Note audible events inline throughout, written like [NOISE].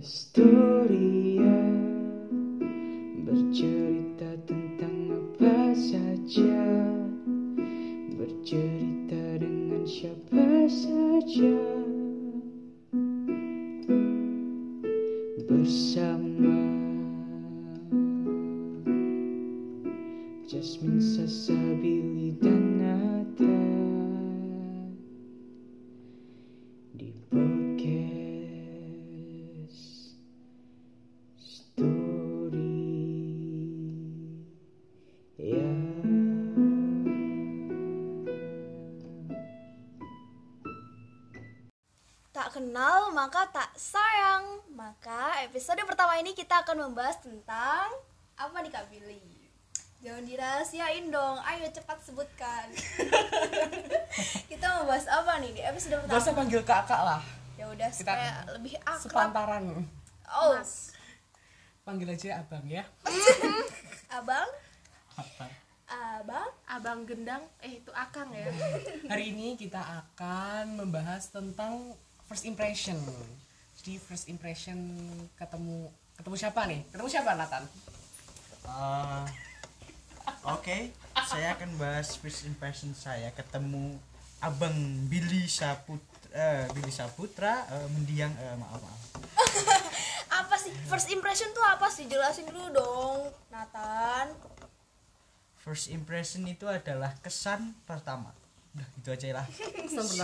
Historia bercerita tentang apa saja, bercerita dengan siapa saja, akan membahas tentang apa nih Kak Billy? Jangan dirahasiain dong. Ayo cepat sebutkan. [LAUGHS] kita membahas apa nih di episode Gak usah pertama? panggil kakak lah Ya udah Kita supaya lebih akrab. Sepantaran Oh, Panggil aja abang ya [LAUGHS] Abang, Abang. Abang. Abang Gendang, eh itu Akang ya. [LAUGHS] Hari ini kita akan membahas tentang first impression Jadi first impression ketemu Ketemu siapa nih? Ketemu siapa Nathan? Eh, Oke, saya akan bahas first impression saya ketemu Abang Billy Saputra, eh, Billy Saputra eh, mendiang eh, maaf maaf. [LAUGHS] Apa sih first impression tuh apa sih? Jelasin dulu dong, Nathan. First impression itu adalah kesan pertama. Udah gitu aja lah.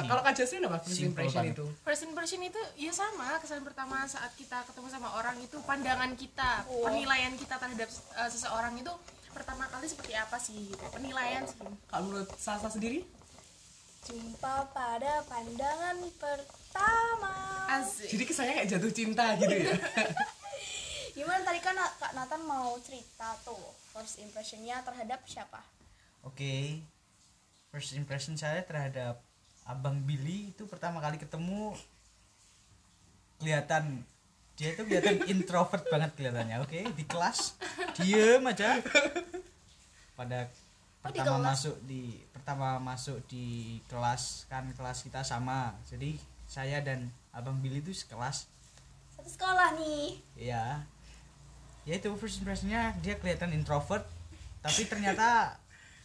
Kalau Kak Jasmine apa first impression itu? First impression itu ya sama kesan pertama saat kita ketemu sama orang itu pandangan kita, Oh. penilaian kita terhadap uh, seseorang itu pertama kali seperti apa sih gitu. Penilaian sih. Kalau menurut Sasa sendiri? Jumpa pada pandangan pertama. Asik. Jadi kesannya kayak jatuh cinta gitu ya [LAUGHS] Gimana tadi kan Kak Nathan mau cerita tuh first impressionnya terhadap siapa? Oke. First impression saya terhadap Abang Billy itu pertama kali ketemu kelihatan dia itu kelihatan [LAUGHS] introvert banget kelihatannya. Oke, di kelas diem aja. Pada Oh, di pertama kelas? masuk di pertama masuk di kelas kan kelas kita sama. Jadi saya dan Abang Billy itu sekelas. Satu sekolah nih. Ya. Ya itu first impressionnya dia kelihatan introvert tapi ternyata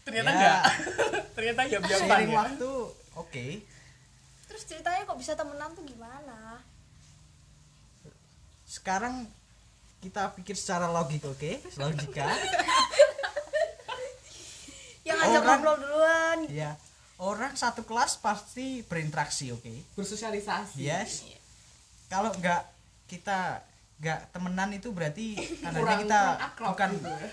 Ternyata ya, enggak. [LAUGHS] Ternyata ya biasa seiring ya waktu oke. Terus ceritanya kok bisa temenan tuh gimana? sekarang kita pikir secara logik oke? Logika. [LAUGHS] Yang ngajak Orang- ngobrol duluan. ya orang satu kelas pasti berinteraksi oke? Bersosialisasi. Yes. Kalau nggak kita nggak temenan itu berarti [LAUGHS] tandanya Kurang, kita kurang akrab bukan gitu ya.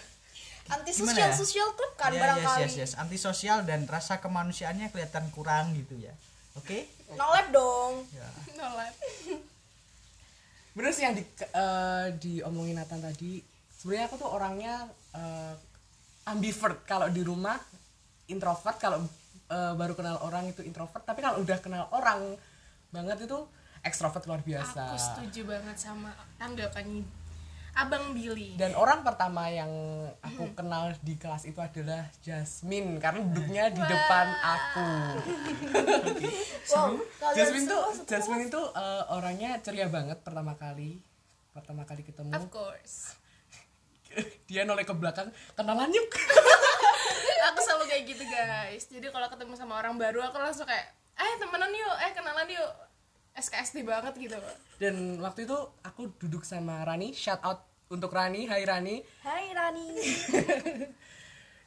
Anti Gimana sosial ya? sosial club kan ya, yes barangkali. yes yes antisosial dan rasa kemanusiaannya kelihatan kurang gitu ya. Oke? No lab dong. ya. Nolak. [LAUGHS] Bener sih yang di, eh, diomongin Nathan tadi. Sebenarnya aku tuh orangnya eh, ambivert. Kalau di rumah introvert. Kalau eh, baru kenal orang itu introvert. Tapi kalau udah kenal orang banget itu ekstrovert luar biasa. Aku setuju banget sama tanggapan Abang Billy. dan orang pertama yang aku kenal di kelas itu adalah Jasmine karena duduknya di depan aku. [LAUGHS] Wow, kalian Jasmine tuh semua sekelas. Jasmine itu eh, orangnya ceria banget pertama kali pertama kali ketemu. Of course. [LAUGHS] dia noleh ke belakang kenalan yuk. [LAUGHS] Aku selalu kayak gitu guys. Jadi kalau ketemu sama orang baru aku langsung kayak eh temenan yuk. Eh kenalan yuk SKSD banget gitu dan waktu itu aku duduk sama Rani shout out untuk Rani Hai Rani Hai Rani.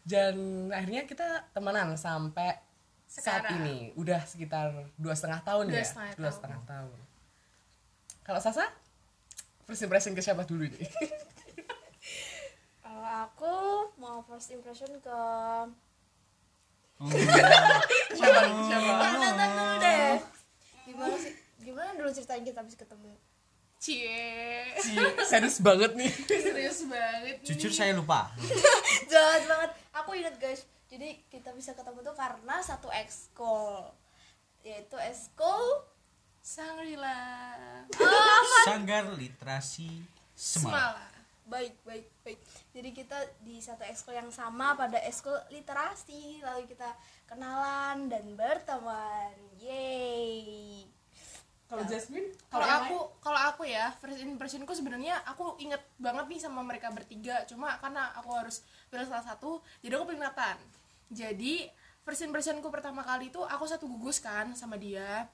dan akhirnya kita temenan sampai saat Sekarang. ini udah sekitar dua setengah tahun Dua ya setengah dua tahun. setengah tahun kalau Sasa first impression ke siapa dulu nih Kalau aku mau first impression ke siapa siapa Kak Nathan dulu deh. Gimana sih? Gimana dulu ceritanya kita habis ketemu? cie. Cie, serius banget nih. Serius banget jujur nih. saya lupa. [LAUGHS] Jahat banget. Aku ingat guys. Jadi kita bisa ketemu tuh karena satu ekskul yaitu ekskul Sangrila. Sanggar literasi Semal Semala baik baik baik. Jadi kita di satu ekskul yang sama pada ekskul literasi. Lalu kita kenalan dan berteman. Yeay kalau Jasmine? Kalau aku kalau aku ya first impressionku sebenarnya aku inget banget nih sama mereka bertiga. Cuma karena aku harus pilih salah satu jadi aku pilih Nathan. Jadi first impressionku pertama kali itu aku satu gugus kan sama dia.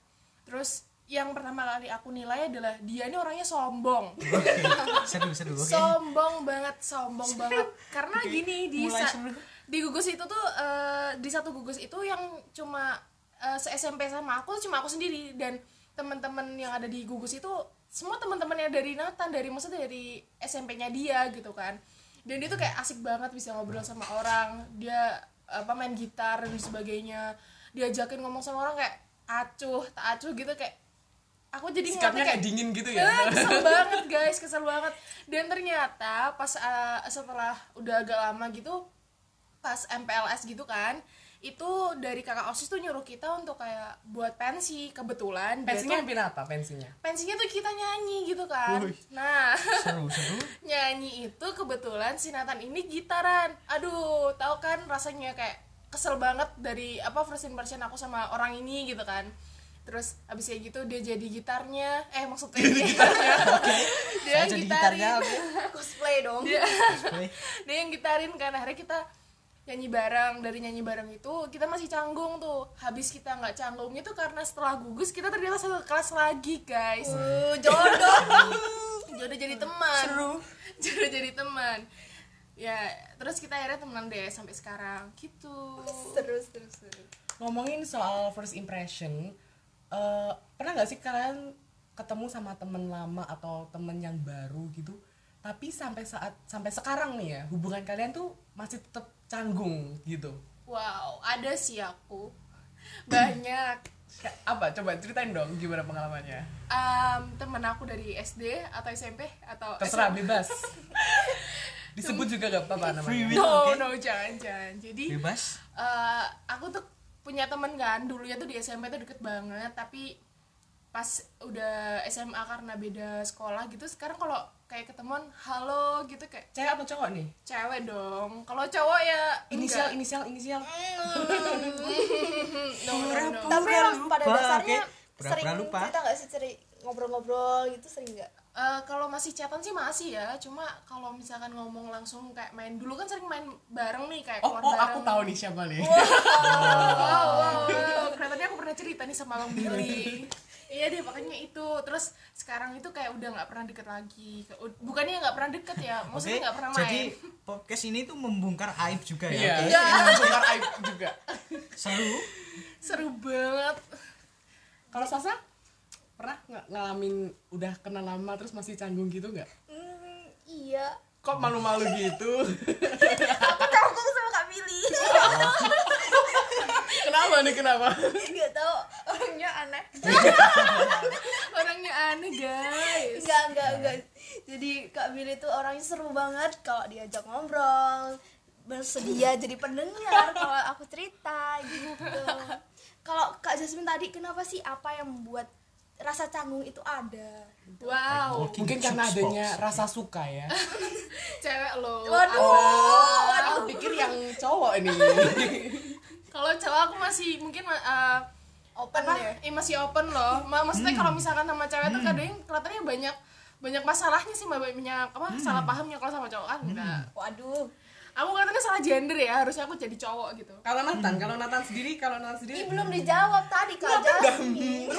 Terus yang pertama kali aku nilai adalah dia ini orangnya sombong. [LAUGHS] Seru seru oke. Sombong banget sombong banget. Karena Oke, gini di di gugus itu tuh eh, di satu gugus itu yang cuma eh, se SMP sama aku cuma aku sendiri. Dan teman-teman yang ada di gugus itu semua teman-temannya dari Nathan dari maksudnya dari SMP-nya dia gitu kan. Dan dia tuh kayak asik banget bisa ngobrol sama orang dia apa main gitar dan sebagainya. Diajakin ngomong sama orang kayak acuh tak acuh gitu kayak aku jadi sikapnya ngeliatnya kayak dingin gitu ya? Eh, kesel banget guys kesel banget. Dan ternyata pas uh, setelah udah agak lama gitu pas MPLS gitu kan itu dari kakak osis tuh nyuruh kita untuk kayak buat pensi. Kebetulan pensinya tuh- apa pensinya? Pensinya tuh kita nyanyi gitu kan. Wih. nah seru [LAUGHS] seru. nyanyi itu kebetulan si Nathan ini gitaran. Aduh tahu kan rasanya kayak kesel banget dari apa first impression aku sama orang ini gitu kan. Terus abis kayak gitu dia jadi gitarnya. Eh maksudnya dia gitarnya [LAUGHS] dia Saya gitarin gitarnya, oke. [LAUGHS] cosplay dong. Dia Oke. dia yang gitarin kan. Akhirnya kita nyanyi bareng dari nyanyi bareng itu kita masih canggung tuh. Habis kita nggak canggung itu karena setelah gugus kita ternyata satu kelas lagi guys. Uh, jodoh. [LAUGHS] Jodoh jadi teman. Seru. jodoh jadi teman. Ya terus kita akhirnya temenan deh sampai sekarang. Gitu. Seru seru seru. Ngomongin soal first impression eh, pernah nggak sih kalian ketemu sama temen lama atau temen yang baru gitu? Tapi sampai saat sampai sekarang nih ya hubungan kalian tuh masih tetap canggung gitu. Wow ada sih aku. Banyak. Apa? Coba ceritain dong gimana pengalamannya. Em, temen aku dari SD atau SMP atau terserah SMA. bebas. [LAUGHS] Disebut juga gak apa-apa Free namanya. will. no Oke. no jangan jangan. Jadi bebas. eh, aku tuh punya temen kan dulunya tuh di SMP tuh deket banget tapi pas udah SMA karena beda sekolah gitu sekarang kalau kayak ketemuan halo gitu kayak cewek atau cowok nih? Cewek dong. Kalau cowok ya inisial enggak. inisial inisial. [LAUGHS] No, no, no. tapi emang pada lupa, dasarnya. Pura-pura sering lupa. cerita nggak sih ceri? Ngobrol-ngobrol gitu sering nggak? Eh, kalau masih chatan sih masih ya. Cuma kalau misalkan ngomong langsung kayak main dulu kan sering main bareng nih kayak oh oh bareng. aku tahu nih siapa nih. Wow [LAUGHS] wow wow. Kelihatannya aku pernah cerita nih sama Bang Billy [LAUGHS] iya deh pokoknya itu. Terus sekarang itu kayak udah nggak pernah deket lagi. Bukannya nggak pernah deket ya maksudnya nggak pernah main. jadi podcast ini tuh membongkar aib juga iya. ya oke? ini membongkar aib juga. Seru? Seru banget. Kalau Sasa pernah nggak ngalamin udah kenal lama terus masih canggung gitu nggak? Hmm, iya. Kok malu-malu gitu? Aku canggung sama kak Billy. [LAUGHS] Kenapa nih kenapa? Nggak tahu. Orangnya aneh. [LAUGHS] Orangnya aneh guys. Enggak enggak enggak jadi kak Billy tuh orangnya seru banget. Kalau diajak ngobrol bersedia jadi pendengar. Kalau aku cerita gitu. [LAUGHS] Kalau kak Jasmine tadi kenapa sih? Apa yang membuat rasa canggung itu ada. Wow. Walking mungkin karena adanya rasa suka ya. [LAUGHS] Cewek lo. Waduh. Aku pikir yang cowok ini. [LAUGHS] Kalau cowok aku masih mungkin uh, open apa? ya eh, masih open loh. Ma- maksudnya kalau misalkan sama cewek tuh kadang kelihatannya banyak banyak masalahnya sih Mbak. banyak apa salah pahamnya kalau sama cowok kan enggak. Waduh aku kelihatannya salah gender ya harusnya aku jadi cowok gitu. Kalau Nathan kalau Nathan sendiri kalau Nathan ini sendiri belum dijawab tadi kak Jasmine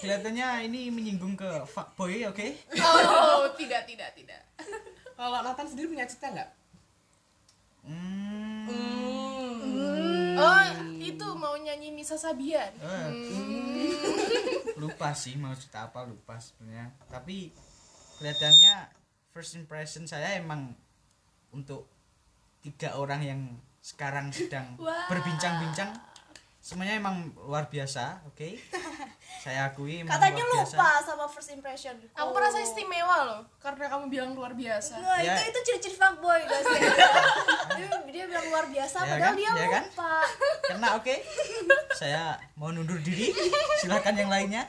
kelihatannya ini menyinggung ke fuckboy oke? Oh tidak tidak tidak. Kalau Nathan sendiri punya cerita nggak? Hmm, oh itu mau nyanyi Nisa Sabian. Eh, lupa sih mau cerita apa lupa sebenarnya. Tapi kelihatannya first impression saya emang untuk tiga orang yang sekarang sedang [LAUGHS] Wah. berbincang-bincang semuanya emang luar biasa oke [LAUGHS] saya akui emang katanya luar biasa lupa sama first impression aku Oh. merasa istimewa loh karena kamu bilang luar biasa Nah, Ya. itu itu ciri-ciri fuckboy guys. [LAUGHS] dia, dia bilang luar biasa Ya padahal kan? dia Ya kan? lupa. kena oke saya mau nundur diri silakan yang lainnya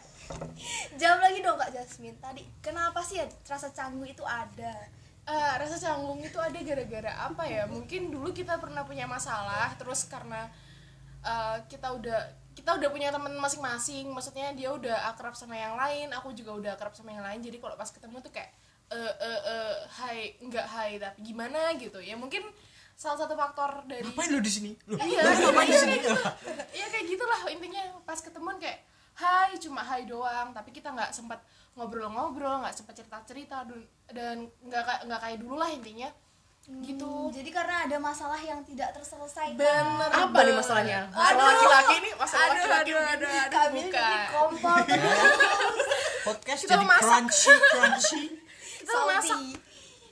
Jawab lagi dong Kak Jasmine. Tadi kenapa sih ya rasa canggung itu ada? Eh, rasa canggung itu ada gara-gara apa ya mungkin dulu kita pernah punya masalah terus karena eh, kita udah kita udah punya teman masing-masing maksudnya dia udah akrab sama yang lain aku juga udah akrab sama yang lain jadi kalau pas ketemu tuh kayak eh eh eh hai enggak hai tapi gimana gitu ya mungkin salah satu faktor dari Ngapain lu di sini? Lu, iya ngapain di sini? iya kayak gitulah intinya pas ketemuan kayak hai cuma hai doang. Tapi kita nggak sempat ngobrol-ngobrol nggak sempat cerita-cerita. Dan- nggak nggak kayak dulu lah intinya. Gitu. Hmm, jadi karena ada masalah yang tidak terselesaikan. Bener. Apa nih masalahnya masalah laki-laki ini masalah laki-laki aduh aduh aduh. Kami ini bukan kompor. [LAUGHS] Podcast Kita jadi masak. crunchy, crunchy. kita memasak.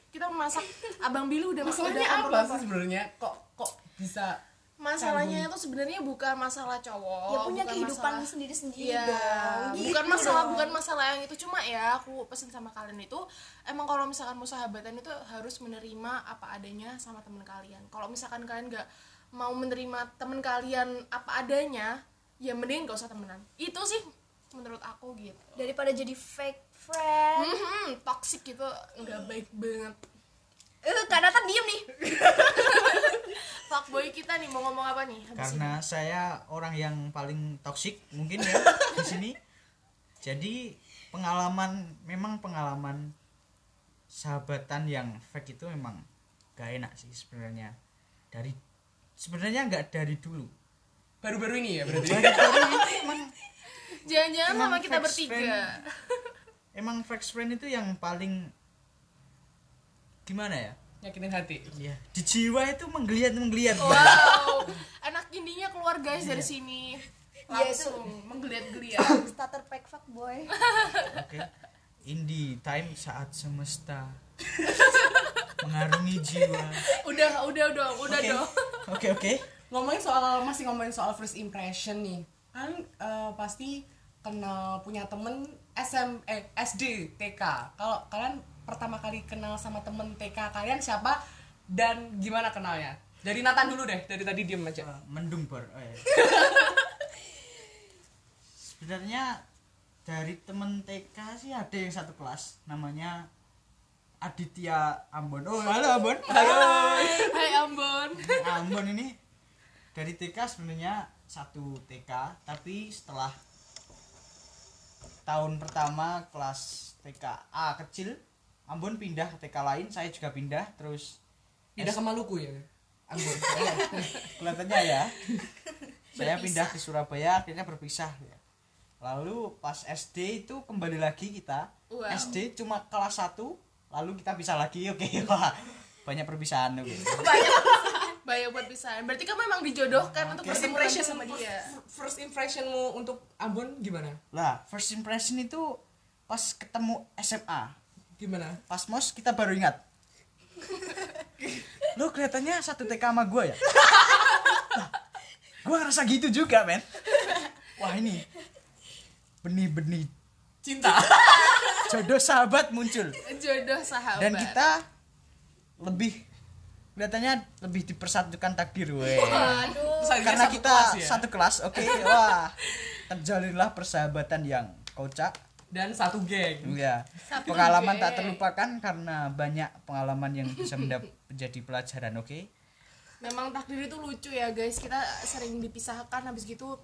Kita memasak. Abang Billy udah masalahnya udah apa sih sebenarnya? Kok kok bisa masalahnya itu sebenarnya bukan masalah cowok ya punya bukan kehidupan masalah- sendiri-sendiri Iya, dong. Bukan Gitu masalah dong. bukan masalah yang itu. Cuma ya aku pesen sama kalian itu emang kalau misalkan mau sahabatan itu harus menerima apa adanya sama teman kalian. Kalau misalkan kalian nggak mau menerima teman kalian apa adanya ya mending gak usah temenan. Itu sih menurut aku gitu. Daripada jadi fake friend. Hmm, toxic gitu nggak baik banget eh kak Nathan diem nih [LAUGHS] fuckboy kita nih mau ngomong apa nih Karena saya orang yang paling toksik mungkin ya di sini. Jadi pengalaman memang pengalaman sahabatan yang fake itu memang gak enak sih sebenarnya. Dari sebenarnya nggak dari dulu. baru-baru ini ya berarti Baru-baru ini emang ini? [LAUGHS] jangan-jangan Emang sama kita bertiga friend. emang fake friend itu yang paling gimana ya? nyakitin hati Ya, di jiwa itu menggeliat menggeliat. Wow, [LAUGHS] anak indinya keluar guys dari Iya. sini. Iya, itu. Langsung menggeliat-geliat. [COUGHS] starter pack fuck boy Oke. Indie time saat semesta [LAUGHS] mengarungi jiwa. Udah, udah dong, udah Oke. dong. [LAUGHS] Oke, oke. ngomongin soal masih ngomongin soal first impression nih kan eh, pasti kenal punya temen SM eh SD TK kalau kalian pertama kali kenal sama temen TK kalian siapa dan gimana kenalnya dari Nathan dulu deh dari tadi diem aja Eh, mendung bar. Oh, iya. [LAUGHS] Sebenarnya dari temen TK sih ada yang satu kelas namanya Aditya Ambon. Oh, halo Ambon. Halo. Hai Ambon. Ambon ini dari TK sebenarnya satu TK tapi setelah tahun pertama kelas TK A kecil Ambon pindah ke TK lain saya juga pindah terus pindah ke Maluku ya? Ambon. [LAUGHS] Kelihatannya ya. [LAUGHS] Saya pindah ke Surabaya akhirnya berpisah ya. Lalu pas SD itu kembali lagi kita. Wow. SD cuma kelas 1 lalu kita pisah lagi. Oke [LAUGHS] wah. Banyak perpisahan oke. Bayar buat pisahan. Berarti kamu memang dijodohkan untuk first impression sama dia. first impressionmu untuk Ambon gimana? Lah first impression itu pas ketemu SMA gimana? Pas mos kita baru ingat. Lu kelihatannya satu TK sama gue ya? Gue ngerasa gitu juga men. Wah ini benih-benih cinta. jodoh sahabat muncul. Jodoh sahabat. dan kita lebih kelihatannya lebih dipersatukan takdir weh aduh Terus akhirnya karena satu kita kelas ya? satu kelas oke wah. Terjalinlah persahabatan yang kocak dan satu geng ya Satu pengalaman geng. tak terlupakan karena banyak pengalaman yang bisa menjadi pelajaran oke memang takdir itu lucu ya guys. Kita sering dipisahkan habis gitu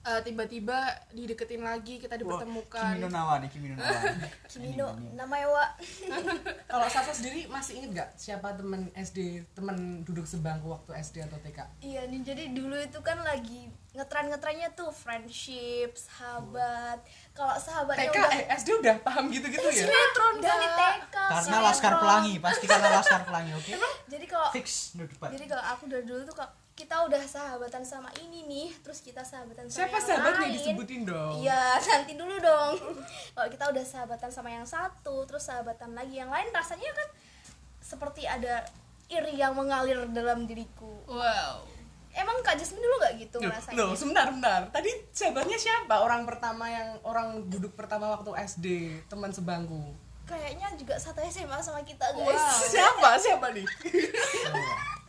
eh, tiba-tiba dideketin lagi, kita dipertemukan. Kimi no Nawa nih Kimi no Nawa Kimi no namanya wa Kalau Sasa sendiri masih inget gak siapa temen SD, temen duduk sebangku waktu SD atau TK? Iya nih jadi dulu itu kan lagi ngetren-ngetrennya tuh friendship, sahabat. Kalau sahabatnya TK, udah eh SD udah paham gitu-gitu ya? sinetron dari TK. karena sinetron. laskar pelangi pasti karena laskar pelangi oke Jadi kalau fix no debat jadi kalau aku dari dulu tuh kok kita udah sahabatan sama ini nih, terus kita sahabatan sama Siapa yang sahabatnya lain. disebutin dong? Iya, [LAUGHS] nanti dulu dong. Kalau kita udah sahabatan sama yang satu, terus sahabatan lagi yang lain, rasanya kan seperti ada iri yang mengalir dalam diriku. Wow. Emang Kak Jasmine dulu gak gitu Loh, ngerasain? loh, sebentar, sebentar. Tadi sahabatnya siapa? Orang pertama yang orang duduk pertama waktu SD, teman sebangku. Kayaknya juga satu SMA sama kita guys. Siapa? Siapa nih? [LAUGHS]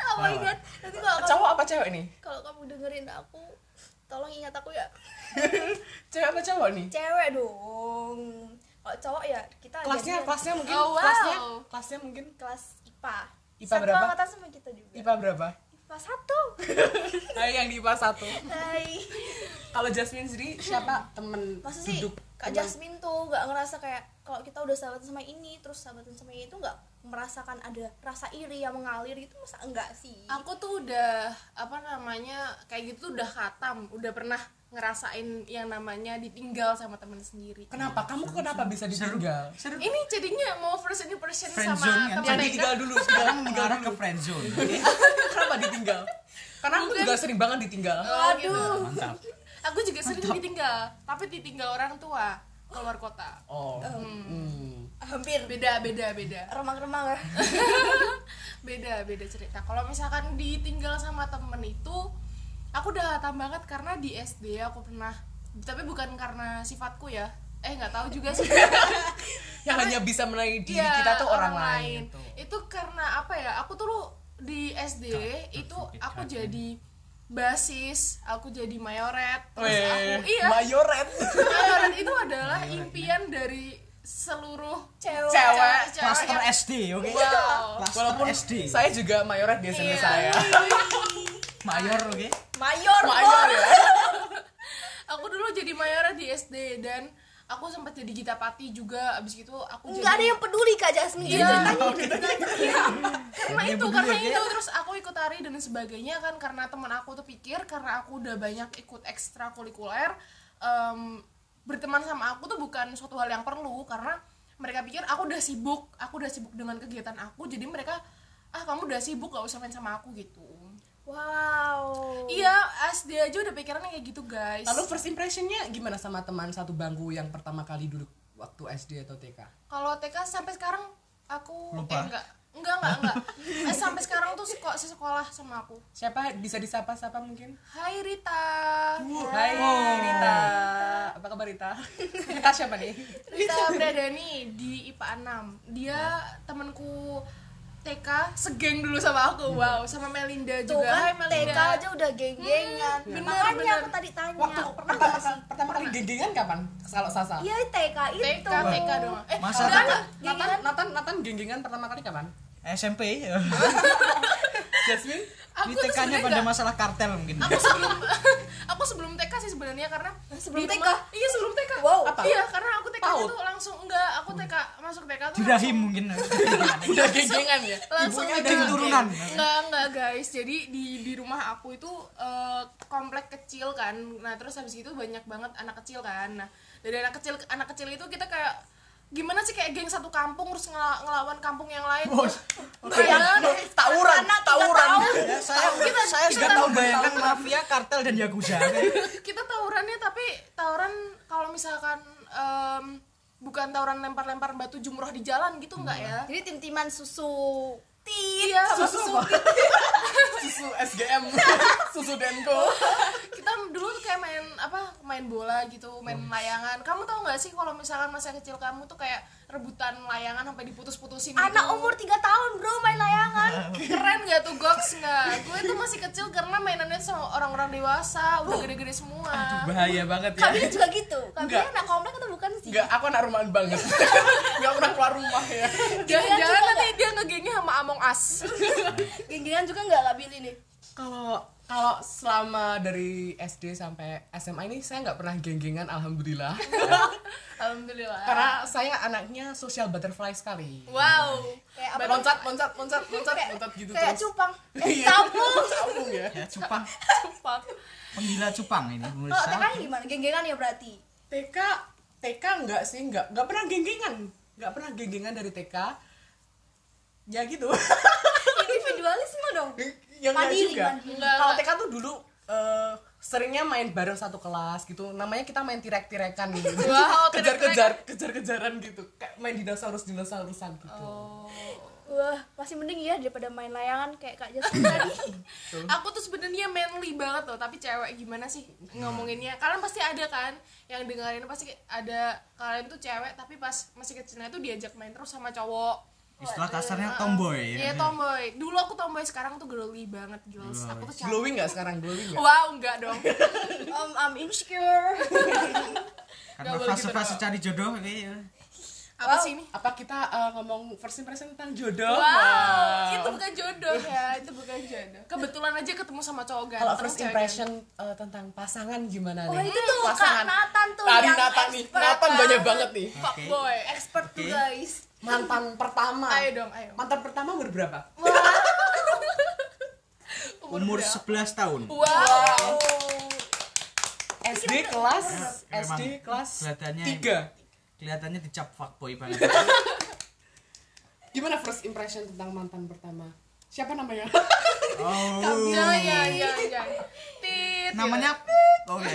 Oh my god. Nanti kalau Cowok apa cewek nih? kalau kamu dengerin aku, tolong ingat aku ya. [LAUGHS] Cewek apa cowok nih? Cewek dong. Kalau cowok ya kita Kelasnya, jadian kelasnya mungkin, Oh, wow. kelasnya, kelasnya mungkin kelas IPA. IPA Satu berapa? angkatan sama kita juga. IPA berapa? IPA satu. [LAUGHS] Hai yang di IPA satu Hai. kalau Jasmine sendiri siapa temen sih duduk Kak Jasmine tuh gak ngerasa kayak kalau kita udah sahabatan sama ini terus sahabatan sama ini tuh gak merasakan ada rasa iri yang mengalir gitu masa enggak sih? aku tuh udah apa namanya kayak gitu udah katam udah pernah ngerasain yang namanya ditinggal sama temen sendiri. Kenapa? Kamu kenapa bisa ditinggal? Seru. Ini jadinya mau first impression Friend sama zone temen. Eka. ditinggal dulu [LAUGHS] sekarang tinggal mengarah dulu ke friend zone [LAUGHS] kenapa ditinggal? Karena aku juga sering banget ditinggal. Oh, gitu. mantap aku juga sering ditinggal tapi ditinggal orang tua keluar kota. Oh hmm. Hampir. Beda beda beda. Remang-remang. Ya. [LAUGHS] beda beda cerita. Kalau misalkan ditinggal sama temen itu aku udah hatam banget karena di SD aku pernah tapi bukan karena sifatku ya. Eh nggak tahu juga sih. [LAUGHS] Yang hanya bisa menilai diri Iya, kita tuh orang, lain, gitu. itu karena apa ya? Aku tuh di SD itu aku jadi basis aku jadi mayoret terus aku Weh, iya mayoret mayoret itu adalah impian dari seluruh Cewek. Cewek. Cluster yang- SD oke Wow. Cluster walaupun SD saya juga mayoret di SMP Iya. saya [LAUGHS] mayor oke Mayor. mayor ya [LAUGHS] aku dulu jadi mayoret di SD dan aku sempat jadi gita pati juga abis itu aku Enggak ada jadi yang peduli Kak Jasmine. Iya. Ceritanya karena Ini itu peduli, karena itu terus aku ikut tari dan sebagainya kan karena teman aku tuh pikir karena aku udah banyak ikut ekstrakurikuler em, berteman sama aku tuh bukan suatu hal yang perlu karena mereka pikir aku udah sibuk aku udah sibuk dengan kegiatan aku jadi mereka ah kamu udah sibuk gak usah main sama aku gitu Wow. iya SD aja udah pikirannya kayak gitu guys. Lalu first impressionnya gimana sama teman satu bangku yang pertama kali duduk waktu SD atau TK kalau TK sampai sekarang aku Lupa. eh enggak. Enggak enggak enggak. Eh, sampai sekarang tuh kok sekolah sama aku. Siapa? Bisa disapa-sapa mungkin? Hai Rita. Hai Rita. Apa kabar Rita? [LAUGHS] Rita siapa nih? Rita Bradani di IPA 6 dia temanku TK segeng dulu sama aku wow sama Melinda Tuh juga kan Hai TK Melinda aja udah geng-gengan. bener, Makanya bener. aku tadi tanya, waktu pernah pertama, sih? pertama kali genggengan kapan kalau Sasa Iya TK itu. TK TK dong eh Masa enggak, TK? enggak. Nathan Nathan Nathan genggengan pertama kali kapan SMP [LAUGHS] Jasmine aku sebenarnya pada enggak- masalah kartel mungkin aku sebelum [LAUGHS] aku sebelum TK sih sebenarnya karena Sebelum TK? rumah- iya sebelum TK Wow. Apa? iya karena aku TK Paut? itu langsung enggak aku TK masuk TK tuh di rahim mungkin [LAUGHS] udah genggengan ya langsung Ibunya udah geng turunan. enggak enggak guys jadi di di rumah aku itu eh, komplek kecil kan nah terus habis itu banyak banget anak kecil kan nah dari anak kecil anak kecil itu kita kayak gimana sih kayak geng satu kampung terus ngela- ngelawan kampung yang lain? Bayangin, tawuran Anak tiga tawuran. tahun. Ya, saya Kita- saya kita tahu bayangkan mafia kartel dan yakuza. [LAUGHS] Kita tawurannya tapi tawuran kalau misalkan em, bukan tawuran lempar-lempar batu jumroh di jalan gitu enggak ya? Jadi tim-timan susu tit iya susu susu. [LAUGHS] susu SGM [LAUGHS] susu Denko. [LAUGHS] Kita dulu tuh kayak main apa main bola gitu main layangan. Kamu tau nggak sih kalau misalkan masa kecil kamu tuh kayak rebutan layangan sampai diputus-putusin gitu. Anak umur 3 tahun bro main layangan. [LAUGHS] Keren gak tuh goks nggak. Gue tuh masih kecil karena mainannya sama orang-orang dewasa udah gede-gede semua. Bahaya banget ya. Kalian juga gitu. Kalian anak komplek atau bukan sih? Enggak, aku anak rumahan banget. [LAUGHS] Enggak pernah keluar rumah ya. Jangan-jangan nanti dia ngegengnya sama Among Us. [LAUGHS] Geng-gengan juga enggak Kak Billy nih? Kalau kalau selama dari SD sampai SMA ini saya nggak pernah genggengan alhamdulillah. [LAUGHS] Alhamdulillah. Karena saya anaknya social butterfly sekali. Wow. Kayak apa? loncat loncat loncat loncat loncat gitu Kayak terus. cupang. [LAUGHS] Eh Iya. capung ya. Ya cupang. Cepat penggila cupang ini Kalau pemirsa TK gimana? Geng-gengan ya berarti? TK TK enggak sih enggak enggak pernah genggengan. Enggak pernah genggengan dari TK ya gitu. [LAUGHS] Individualisme dong yang enggak Mandiri, juga. kalau. TK tuh dulu eh, seringnya main bareng satu kelas gitu. Namanya kita main tirek-tirekan gitu. [LAUGHS] Wow, kejar-kejar kejar-kejaran gitu. Kayak main dinosaurus dinosaurusan gitu Wah masih mending ya daripada main layangan kayak Kak Jasmine [LAUGHS] tadi. Aku tuh sebenarnya manly banget loh tapi cewek gimana sih ngomonginnya? Kalian pasti ada kan yang dengerin pasti ada kalian tuh cewek tapi pas masih kecilnya tuh diajak main terus sama cowok istilah kasarnya tomboy Iya ya. tomboy. Dulu aku tomboy, sekarang tuh girly banget, girls. Aku tuh cantik. glowing nggak sekarang glowing nggak Wow, enggak dong. [LAUGHS] um, I'm insecure [LAUGHS] karena gitu fase-fase cari jodoh oke ya. apa Wow. sih ini Apa kita eh, ngomong first impression tentang jodoh? wow Wah. itu bukan jodoh ya itu bukan jodoh kebetulan aja ketemu sama cowok ganteng Kalau first impression eh, tentang pasangan gimana Oh nih? itu tuh Pasangan. Kak Nathan tuh Tadi yang Nathan nih, expert Nathan banyak banget. nih. ganteng. fuckboy Expert tuh Oke. guys. Mantan pertama. ayo dong ayo Mantan pertama umur berapa? [LAUGHS] Umur 11 tahun. wow SD kelas SD kelas kelihatannya 3. Kelihatannya dicap fuckboy banget. [LAUGHS] Gimana first impression tentang mantan pertama? Siapa namanya? Oh. jangan jangan jangan tit Namanya Oke.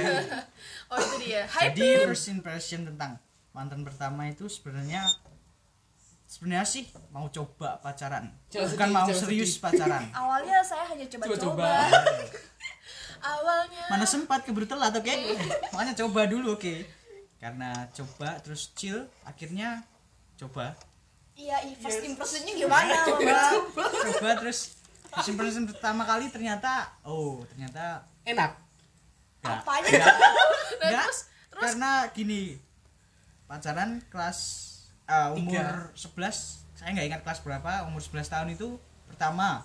[LAUGHS] oh itu dia Hai Jadi first impression tentang mantan pertama itu sebenarnya sebenarnya sih mau coba pacaran. Jangan Bukan sedih, mau serius pacaran. [LAUGHS] Awalnya saya hanya Coba-coba. [LAUGHS] awalnya Mana sempat keburu telat, oke? [LAUGHS] Makanya coba dulu, oke? Karena coba terus chill, akhirnya coba. Iya, i- first impressionnya gimana, Mbak? Coba terus first impression pertama kali ternyata oh, ternyata Enak. enggak. Apanya? Nah, Enggak, terus terus karena gini pacaran kelas uh, umur Tiga. 11 saya nggak ingat kelas berapa umur 11 tahun itu pertama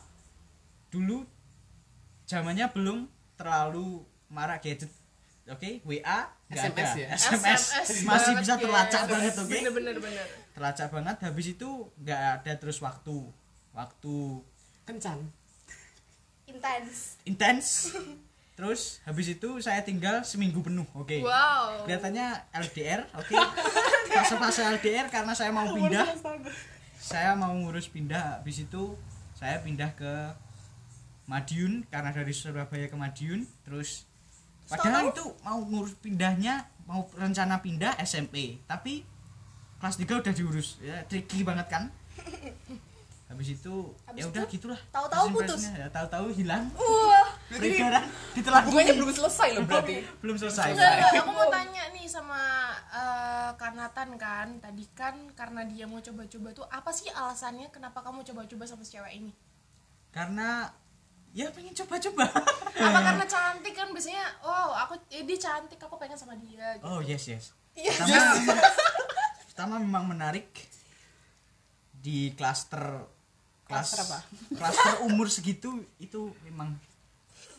dulu zamannya belum terlalu marak gadget oke WA nggak SMS ada ya? SMS, masih bisa terlacak banget oke bener bener bener terlacak banget habis itu nggak ada terus waktu waktu Kencan. Intens. intens [LAUGHS] terus habis itu saya tinggal seminggu penuh oke. Wow. Kelihatannya LDR oke. Fase-fase LDR karena saya mau pindah. Saya mau ngurus pindah habis itu saya pindah ke Madiun karena dari Surabaya ke Madiun. Terus padahal itu mau ngurus pindahnya mau rencana pindah SMP tapi kelas 3 udah diurus. Ya tricky banget kan habis itu Habis ya udah itu, gitulah. Tahu-tahu putus. ya tahu-tahu hilang. Wah, [LAUGHS] peredaran ditelan. Hubungannya belum selesai loh berarti. belum selesai. Enggak, enggak, aku mau tanya nih sama eh, Kanatan kan. Tadi kan karena dia mau coba-coba tuh apa sih alasannya kenapa kamu coba-coba sama si cewek ini? Karena ya pengen coba-coba. [LAUGHS] Apa karena cantik kan? Biasanya wow aku eh, dia cantik aku pengen sama dia gitu. oh yes yes. Pertama [LAUGHS] pertama memang menarik di klaster kelas apa? klaster umur segitu itu memang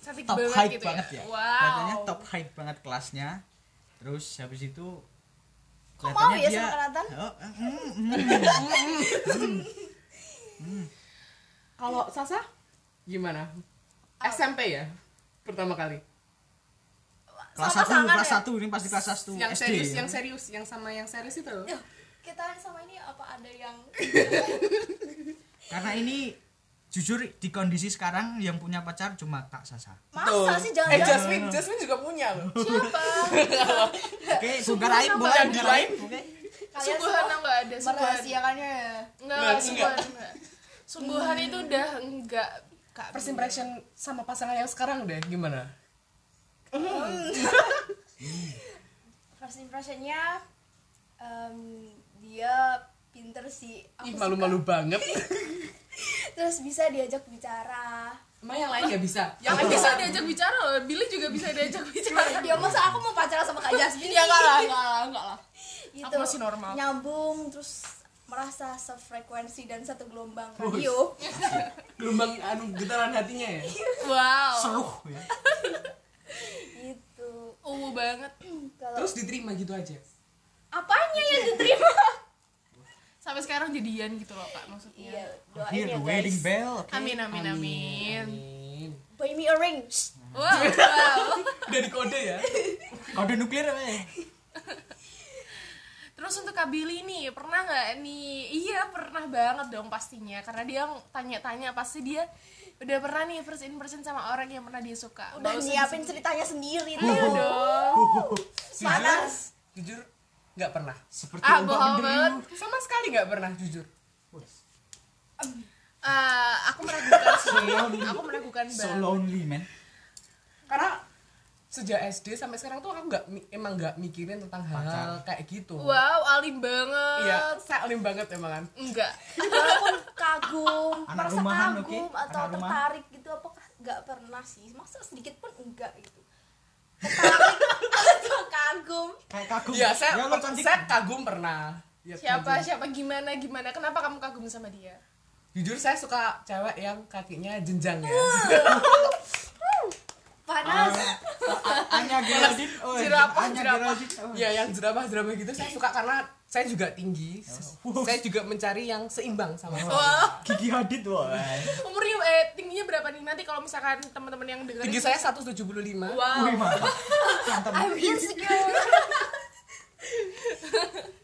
cantik top banget height gitu banget ya, wow Kelihatannya top height banget kelasnya terus habis itu Kok mau kelihatannya ya dia oh, mm, mm, [LAUGHS] Kalau Sasa gimana? SMP ya? Pertama kali. kelas satu kelas ya? satu ini pasti kelas satu Yang SD serius, ya. yang serius, yang sama yang serius itu. Kita sama ini apa ada yang [LAUGHS] karena ini jujur di kondisi sekarang yang punya pacar cuma Kak Sasa. Masa sih Eh jangan-jangan Jasmine, Jasmine juga punya loh. [LAUGHS] oke bongkar aib boleh yang lain. oke. Sungguhan enggak ada sungguhan merahasiakannya ya. enggak Enggak, sungguhan enggak. sungguhan itu udah enggak kak. First impression sama pasangan yang sekarang deh gimana? [LAUGHS] First impressionnya em, dia pinter sih. Aku Ih suka. malu-malu banget. [LAUGHS] Terus bisa diajak bicara. Emang yang lain gak bisa? yang lain bisa diajak bicara loh Billy juga bisa diajak bicara [LAUGHS] Ya masa aku mau pacaran sama Kak Jasmine? ya enggak lah enggak lah enggak lah [LAUGHS] Gitu. Aku masih normal. Nyambung terus merasa sefrekuensi dan satu gelombang radio. Gelombang anu getaran hatinya ya? wow seruh ya Gitu. ungu banget [CLEARS THROAT] Kalau Terus diterima gitu aja? apanya yang diterima? Sampai sekarang jadian gitu loh kak maksudnya Iya, doain Here ya the wedding guys. bell oke amin amin amin Amin. Buy me a ring. Wow wow [LAUGHS] Udah di kode ya? [LAUGHS] kode nuklir apa ya Terus untuk Kak Billy nih, pernah nggak nih? Iya pernah banget dong pastinya, karena dia tanya-tanya pasti dia udah pernah nih first impression sama orang yang pernah dia suka. Udah usah nyiapin ceritanya sendiri tuh. Dong. Panas. Jujur gak pernah. seperti Ah, bohong banget. Sama sekali gak pernah jujur. Eh, aku meragukan sih. aku meragukan so banget. lonely man Karena sejak SD sampai sekarang tuh aku nggak emang nggak mikirin tentang hal-hal kayak gitu. Wow, alim banget. Iya, saya alim banget emang kan. Enggak. [LAUGHS] Walaupun kagum, Anak merasa rumahan, kagum oke? atau Anak rumah. tertarik gitu apakah nggak pernah sih? Masa sedikit pun enggak gitu. Tertarik kagum? kayak kagum. Iya, saya, ya cantik. saya kagum pernah. Ya, siapa kagum. siapa gimana gimana? Kenapa kamu kagum sama dia? Jujur saya suka cewek yang kakinya jenjang ya. [LAUGHS] Panas. Anya Geraldine. Oh Jerapah, Anya jerapah. Geraldine. Ya yang jerapah jerapah gitu saya suka karena saya juga tinggi. Saya juga mencari yang seimbang sama saya. Wah Gigi Hadid wah. Umurnya eh tingginya berapa nih? Nanti kalau misalkan teman-teman yang dengerin tinggi saya 175 wow. Wih mantap. Mantap. I'm insecure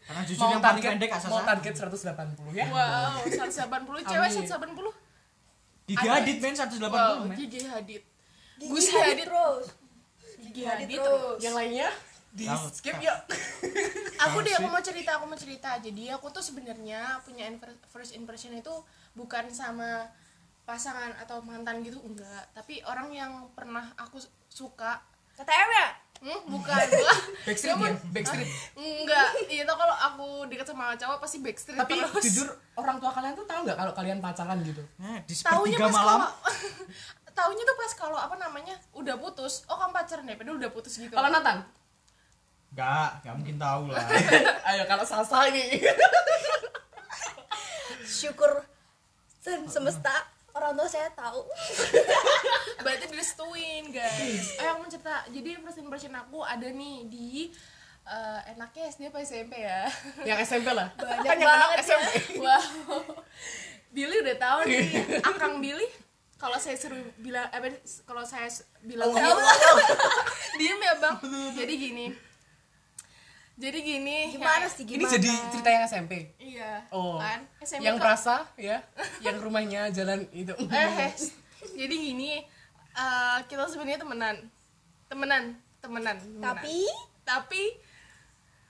karena jujur mau yang paling target pendek asal mau target 180 ya. Wow 180 cewek Amin. 180 Gigi Hadid men 180 wow men. Gigi Hadid. Gigi Gusi Hadid Hadid. terus. Gigi Hadid Hadid terus yang lainnya di skip yuk. [LAUGHS] Aku deh aku mau cerita aku mau cerita. Jadi aku tuh sebenarnya punya first impression itu bukan sama pasangan atau mantan gitu enggak. Tapi orang yang pernah aku suka. KTM ya hmm, bukan. [LAUGHS] Backstreet ya backstreet. Enggak. Iya tau kalau aku deket sama cowok pasti backstreet tapi terus. jujur orang tua kalian tuh tahu nggak kalau kalian pacaran gitu? Nah, di sepertiga pas malam. kalau [LAUGHS] taunya tuh pas kalau apa namanya udah putus. Oh kamu pacaran ya padahal udah putus gitu. Kalau Nathan Enggak, enggak mungkin tahu lah. [LAUGHS] ayo kalau Sasa ini. Syukur sen semesta orang tua saya tahu. [LAUGHS] Berarti direstuin guys. [LAUGHS] Eh aku mau cerita. Jadi first impression aku ada nih di eh, enaknya SD apa SMP ya? Yang SMP lah. Banyak kan yang banget SMP wow. Billy udah tahu nih. Akang Billy kalau saya seru bilang apa kalau saya bilang diem ya bang. Jadi gini jadi gini gimana ya, sih ini gimana? jadi cerita yang SMP iya oh kan? SMP yang kok- perasa ya? [LAUGHS] Yang rumahnya jalan itu. Eh [LAUGHS] jadi gini eh, kita sebenarnya temenan. Temenan temenan temenan. tapi? Tapi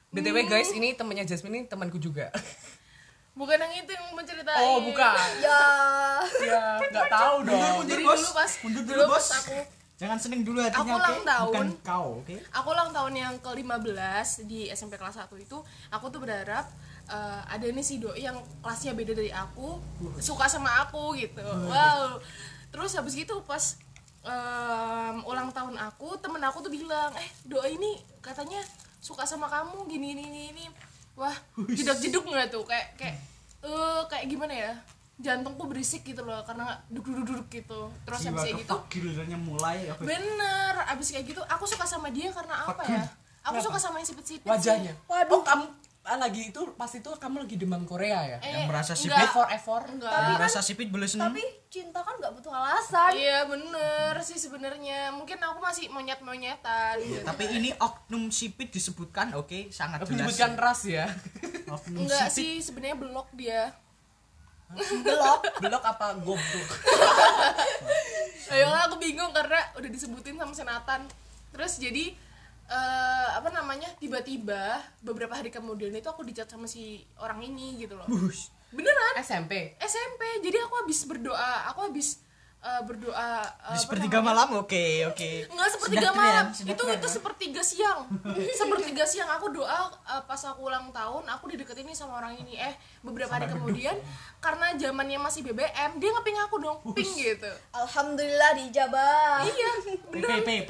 btw guys ini temennya Jasmine ini temanku juga. [LAUGHS] Bukan yang itu yang menceritain oh bukan. Ya. Ya nggak tahu dong. jadi Mundur, bos. dulu pas Mundur dulu, dulu bos. pas aku Jangan seneng dulu hatinya, Aku ulang tahun. Bukan kau, oke? aku ulang tahun yang ke-15 di SMP kelas 1 itu aku tuh berharap eh, ada nih si doi yang kelasnya beda dari aku suka sama aku gitu. Wow. Terus habis gitu pas em, ulang tahun aku temen aku tuh bilang eh doi ini katanya suka sama kamu gini gini gini, gini. wah jedak jeduk nggak tuh? Kayak kayak eh kayak gimana ya jantungku berisik gitu loh karena duduk duduk duduk gitu terus Jiwa kayak gitu gilirannya mulai apa? Bener, abis kayak gitu aku suka sama dia karena apa ya? Aku suka sama yang sipit-sipit sih. wajahnya Waduh. oh kamu ah, lagi itu pas itu kamu lagi demam Korea ya Eh, Yang merasa enggak. sipit. effort effort Enggak. Tapi kan- Rasa sipit boleh seneng. tapi cinta kan nggak butuh alasan Iya bener sih sebenarnya. Mungkin aku masih monyet-monyetan. gitu. Tapi ini oknum sipit disebutkan, oke, sangat jelas. menyebutkan ras ya Oknum Enggak sipit. sih sebenarnya blok dia. Belok belok apa goblok Ayolah aku bingung karena udah disebutin sama senatan. Terus jadi eh, apa namanya tiba-tiba beberapa hari kemudian itu aku dicat sama si orang ini gitu loh. Bus. Beneran SMP SMP. Jadi aku habis berdoa, aku habis eh, berdoa eh, Di apa sepertiga namanya? malam, oke, oke. Enggak sepertiga Sudah keren, malam. sudah Itu itu ya. sepertiga siang. sepertiga siang aku doa uh, pas aku ulang tahun, aku dideketin nih sama orang ini. Eh, beberapa hari kemudian karena zamannya masih BBM, dia ngeping aku dong, ping gitu. alhamdulillah dijabah Iya, P.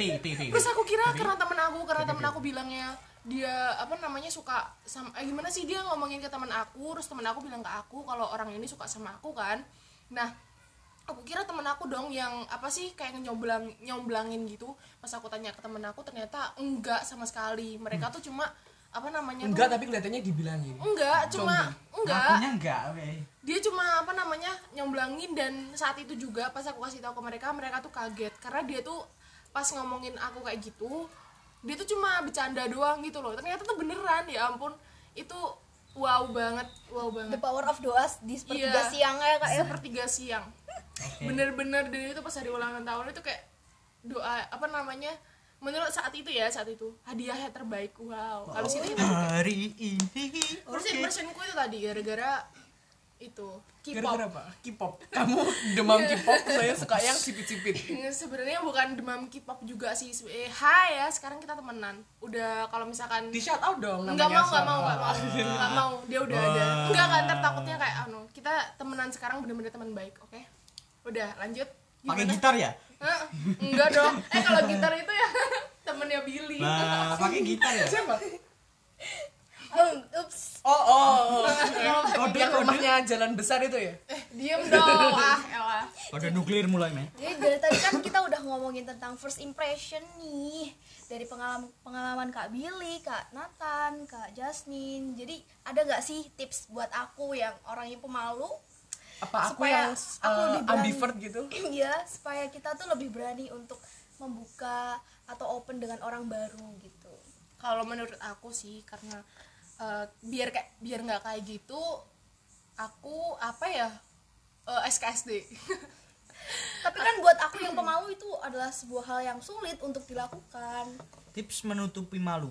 Terus aku kira karena temen aku, karena temen aku bilangnya dia apa namanya suka sama eh, gimana sih dia ngomongin ke teman aku, terus temen aku bilang ke aku kalau orang ini suka sama aku kan. Nah, aku kira temen aku dong yang apa sih kayak nyomblang nyomblangin gitu. Pas aku tanya ke temen aku ternyata enggak sama sekali. Mereka tuh cuma apa namanya tuh- enggak tapi kelihatannya dibilangin. Enggak cuma enggak. Ngakunya enggak, oke. dia cuma apa namanya nyomblangin dan saat itu juga pas aku kasih tahu ke mereka mereka tuh kaget. Karena dia tuh pas ngomongin aku kayak gitu dia tuh cuma bercanda doang gitu loh. Ternyata tuh beneran ya ampun. Itu wow banget wow the banget power of doa di sepertiga Iya. siang ya kak ya? Sepertiga siang bener-bener dan itu pas hari ulangan tahun itu kayak doa apa namanya menurut saat itu ya saat itu hadiahnya terbaik wow itu kita Hari ini, Terus oke. impressionku itu tadi gara-gara itu K-pop. gara-gara apa K-pop kamu [LAUGHS] demam K-pop saya suka yang sipit-sipit Nge- Sebenarnya bukan demam K-pop juga sih. Eh, hai ya, sekarang kita temenan. Udah kalau misalkan di shout out dong Enggak namanya mau, enggak mau, enggak mau. Enggak mau, dia udah ada. Enggak kan, takutnya kayak anu, kita temenan sekarang bener-bener teman baik, oke? Udah, lanjut. Pakai gitar ya? Hah? Enggak dong. Eh, kalau gitar itu ya [LAUGHS] temennya Billy. Lah, pakai gitar ya? siapa Hmm, ups oh oh, oh. Kode, yang kode. rumahnya jalan besar itu ya diem dong ah elah Kode nuklir mulai, men. Jadi dari tadi kan kita udah ngomongin tentang first impression nih dari pengalaman pengalaman Kak Billy, Kak Nathan, Kak Jasmine. Jadi ada nggak sih tips buat aku yang orangnya pemalu? Apa aku Supaya yang aku uh, ambivert gitu [CLEARS THROAT] Iya, supaya kita tuh lebih berani untuk membuka atau open dengan orang baru gitu. kalau menurut aku sih karena eh, biar kayak biar nggak kayak gitu aku apa ya eh, SKSD [LAUGHS] Tapi kan buat aku yang pemalu itu adalah sebuah hal yang sulit untuk dilakukan. Tips menutupi malu.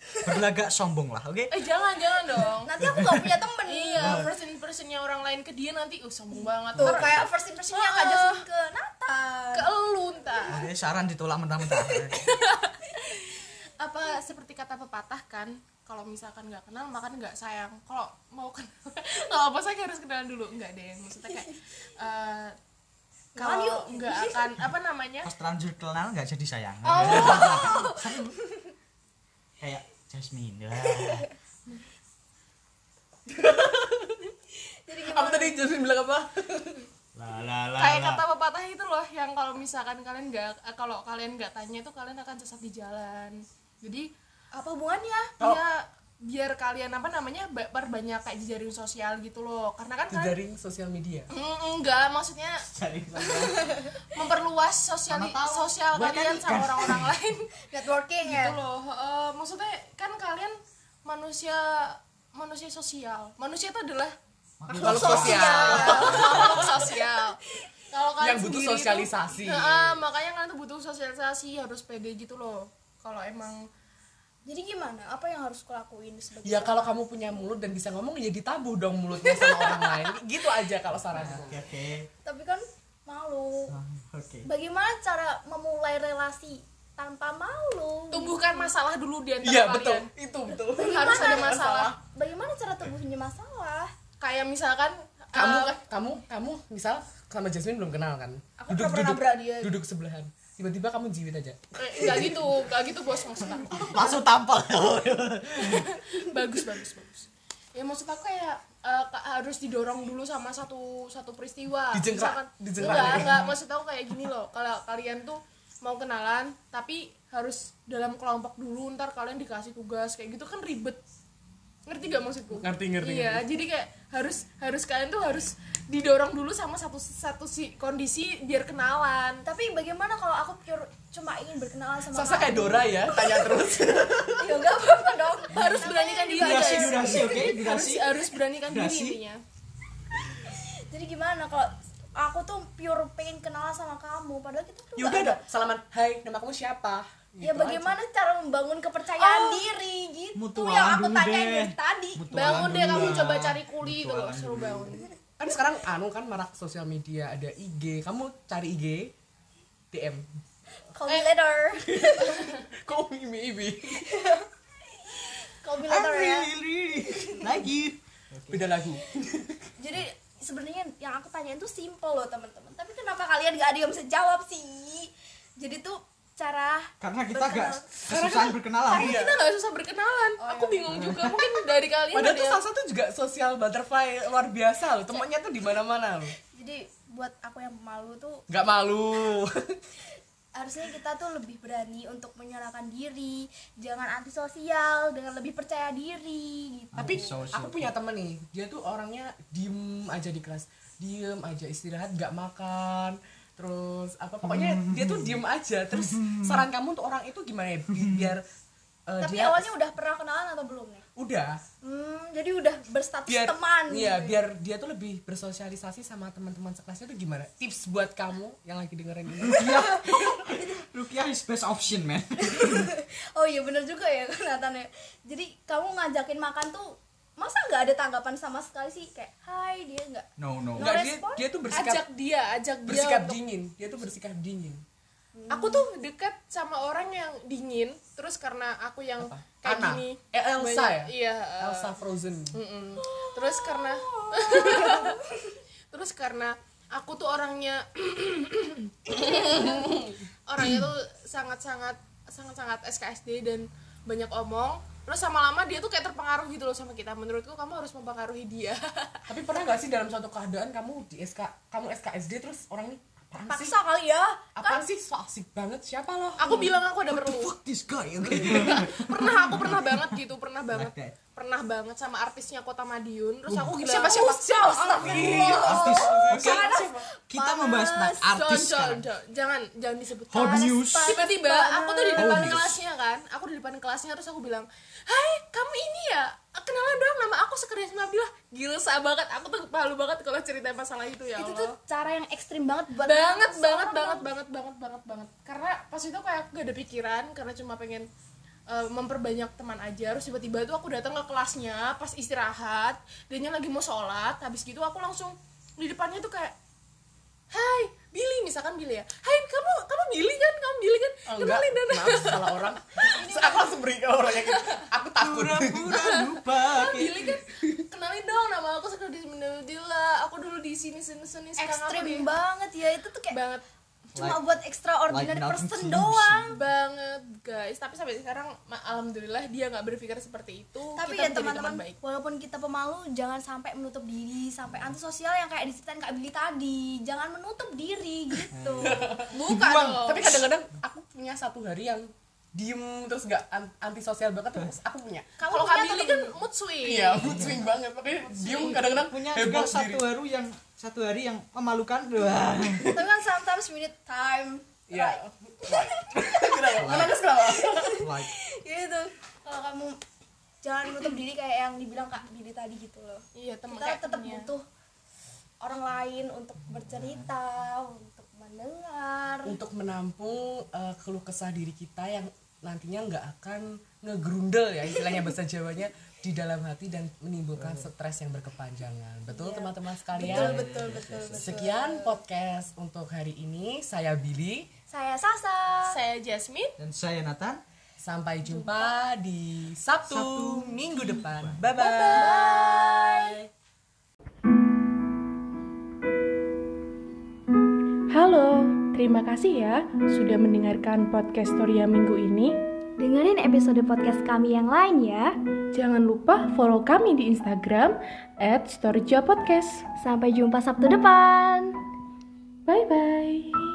Berlagak sombong lah, oke? eh jangan jangan dong Nanti aku gak punya temen iya first impressionnya orang lain ke dia nanti uh sombong banget Tuh Ntar kayak first impressionnya Kak Jasmine ke Nathan. ke elu ntar Oke, saran ditolak mentah-mentah. [LAUGHS] apa seperti kata pepatah kan kalau misalkan nggak kenal maka nggak sayang kalau mau [LAUGHS] kenal kalau apa saya harus kenalan dulu nggak deh maksudnya kayak eh, Kenalan kalau yuk. nggak akan apa namanya Pas terlanjur kenal nggak jadi sayang. Oh. [LAUGHS] Kayak Jasmine. [LAUGHS] Ya. Jadi apa tadi Jasmine bilang apa La la la. kayak kata pepatah itu loh yang kalau misalkan kalian nggak eh, kalau kalian nggak tanya itu kalian akan sesat di jalan jadi apa hubungannya? Oh. ya biar kalian apa namanya ba- perbanyak kayak jejaring sosial gitu loh. Karena kan kalian jejaring sosial media? Mm, enggak maksudnya [LAUGHS] memperluas sosial sosial kalian kan sama ikan. orang-orang [LAUGHS] lain. Networking ya. gitu loh Eh, maksudnya kan kalian manusia manusia sosial. Manusia itu adalah makhluk sosial. [LAUGHS] makhluk sosial. Kalau kalian Yang butuh sosialisasi. Heeh, makanya kalian tuh butuh sosialisasi harus pede gitu loh. Kalau emang Jadi gimana? Apa yang harus kulakuin sebagai ya kalau kamu punya mulut dan bisa ngomong ya ditabuh dong mulutnya sama orang [LAUGHS] lain gitu aja kalau saranku Oke oke. Tapi kan malu. Ah, Oke. Bagaimana cara memulai relasi tanpa malu? tumbuhkan masalah dulu di antara iya kalian betul itu betul harus ada masalah Bagaimana cara tumbuhnya masalah? kayak misalkan kamu kan kamu kamu misal sama Jasmine belum kenal kan Aku pernah nabrak dia. duduk sebelahan tiba-tiba kamu jiwit aja? Eh, nggak gitu nggak gitu bos maksud aku. [LAUGHS] Langsung tampal. [LAUGHS] bagus bagus bagus. Ya maksud aku kayak eh, ka- harus didorong dulu sama satu satu peristiwa. Dijengkrak- Misalkan- dijengkrak. Enggak ya? enggak maksud aku kayak gini loh. Kalau kalian tuh mau kenalan tapi harus dalam kelompok dulu ntar kalian dikasih tugas kayak gitu kan ribet ngerti gak maksudku? Ngerti, ngerti, iya jadi kayak harus harus kalian tuh harus didorong dulu sama satu satu si kondisi biar kenalan. Tapi bagaimana kalau aku pure cuma ingin berkenalan sama Sasa kayak Dora ya tanya terus. [LAUGHS] Ya enggak apa-apa dong. harus beranikan diri Durasi guys. durasi oke? Harus durasi. harus beranikan diri Durasi. intinya. Jadi gimana kalau aku tuh pure pengen kenalan sama kamu padahal kita tuh ya nggak udah ada. dong salaman. Hai nama kamu siapa Ya Gitu bagaimana cara membangun kepercayaan Oh. diri gitu Mutualan yang aku deh. dari tadi. Mutualan bangun deh kamu coba cari kuli itu loh suruh bangun aja kan sekarang anu kan marak sosial media ada IG kamu cari IG DM Call me later. [LAUGHS] kok mimi ibi Call me later ya. really you. beda lagu Jadi sebenarnya yang aku tanyain tuh simple loh teman-teman. Tapi kenapa kalian gak ada yang bisa jawab sih? Jadi tuh cara Karena kita berkenal- gak kesusahan berkenalan. Karena kita nggak susah berkenalan. Aku bingung juga mungkin dari kalian padahal ada tuh salah satu juga sosial butterfly luar biasa loh. Temennya tuh di mana mana loh. Jadi buat aku yang malu tuh nggak malu. [LAUGHS] Harusnya kita tuh lebih berani untuk menyerahkan diri, jangan antisosial dengan lebih percaya diri gitu. tapi aku punya temen nih. Dia tuh orangnya diem aja di kelas. Diem aja istirahat nggak makan terus apa pokoknya dia tuh diem aja terus saran kamu untuk orang itu gimana ya Bi- biar eh, Tapi dia awalnya udah pernah kenalan atau belum nih? udah Hmm, jadi udah berstatus biar teman. iya gitu. biar dia tuh lebih bersosialisasi sama teman-teman sekelasnya tuh gimana tips buat kamu yang lagi dengerin ini Rupiah is best option man. [LAUGHS] Oh iya bener juga ya Nathan ya. Jadi kamu ngajakin makan tuh masa nggak ada tanggapan sama sekali sih kayak Hai dia nggak No no. Enggak, dia respon? dia tuh bersikap ajak dia ajak dia bersikap untuk- dingin dia tuh bersikap dingin aku tuh dekat sama orang yang dingin terus karena aku yang Apa? kayak Anna? gini Eh, Elsa banyak- ya? iya eh, Elsa Frozen mm-mm. terus karena [LAUGHS] terus karena aku tuh orangnya [COUGHS] orangnya tuh sangat sangat sangat sangat SKSD dan banyak omong terus lama-lama dia tuh kayak terpengaruh gitu loh sama kita. Menurutku kamu harus mempengaruhi dia. [LAUGHS] Tapi pernah gak sih dalam suatu keadaan kamu di SK kamu SKSD terus orang ini apaan sih? paksa kali ya. Apaan sih? So asik banget. Siapa lo? aku bilang aku ada perlu. fuck this guy? [LAUGHS] Oke pernah aku pernah banget gitu pernah banget. Like pernah banget sama artisnya kota Madiun. Terus aku gila siapa, siapa? "Oh, siapa? artis. Oke kita membahas tentang Panas. artis Jangan, sekarang jangan, jangan, jangan disebutkan. Hot news. Tiba-tiba aku tuh di depan Hot news. kelasnya kan, aku di depan kelasnya terus aku bilang, Hai, kamu ini ya? Kenalan dong, nama aku Sekrenis Nabila. Gila banget, aku tuh malu banget kalau cerita masalah itu ya itu Allah. tuh cara yang ekstrim banget buat banget, banget, banget, banget, banget, banget, banget. Karena pas itu kayak aku gak ada pikiran, karena cuma pengen eh, memperbanyak teman aja terus tiba-tiba tuh aku datang ke kelasnya pas istirahat dia lagi mau sholat habis gitu aku langsung di depannya tuh kayak Hai Billy. Misalkan Billy ya. Hai kamu kamu Billy kan? Kamu Billy kan? Oh, kenalin dan Maaf salah orang. [LAUGHS] Terus aku langsung beri ke orangnya gitu. Aku takut. pura-pura [LAUGHS] lupa. Billy kan? Kenalin dong nama aku sekarang di Menudila aku dulu di sini sini sini. Sekarang aku ekstrim di banget ya. Itu tuh kayak banget cuma buat extraordinary like person doang. Banget guys. Tapi sampai sekarang alhamdulillah dia nggak berpikir seperti itu. Tapi kita ya teman-teman walaupun kita pemalu jangan sampai menutup diri sampai antisosial yang kayak diceritain Kak Billy tadi. Jangan menutup diri gitu. [LAUGHS] Bukan. Tapi kadang-kadang aku punya satu hari yang diem terus gak an- antisosial banget terus aku punya. kalau atau kan mood swing Iya, mood swing banget. Makanya diem kadang-kadang punya heboh juga satu hari yang satu hari yang memalukan Wah. tapi kan sometimes we need time Iya. Kenapa? Menangis kenapa? gitu kalau kamu jangan menutup diri kayak yang dibilang Kak Billy tadi gitu loh iya teman kita tetap butuh orang lain untuk bercerita untuk mendengar Untuk menampung eh, keluh kesah diri kita yang nantinya nggak akan ngegrundel ya istilahnya bahasa Jawanya di dalam hati dan menimbulkan stres yang berkepanjangan. Betul teman-teman sekalian? betul betul betul Sekian podcast untuk hari ini. Saya Billy. saya Sasa saya Jasmine dan saya Nathan Sampai jumpa di Sabtu, Sabtu minggu depan. Bye-bye. Halo, terima kasih ya sudah mendengarkan podcast Storia minggu ini. dengerin episode podcast kami yang lain ya Jangan lupa follow kami di Instagram at Podcast. sampai jumpa Sabtu depan Bye-bye.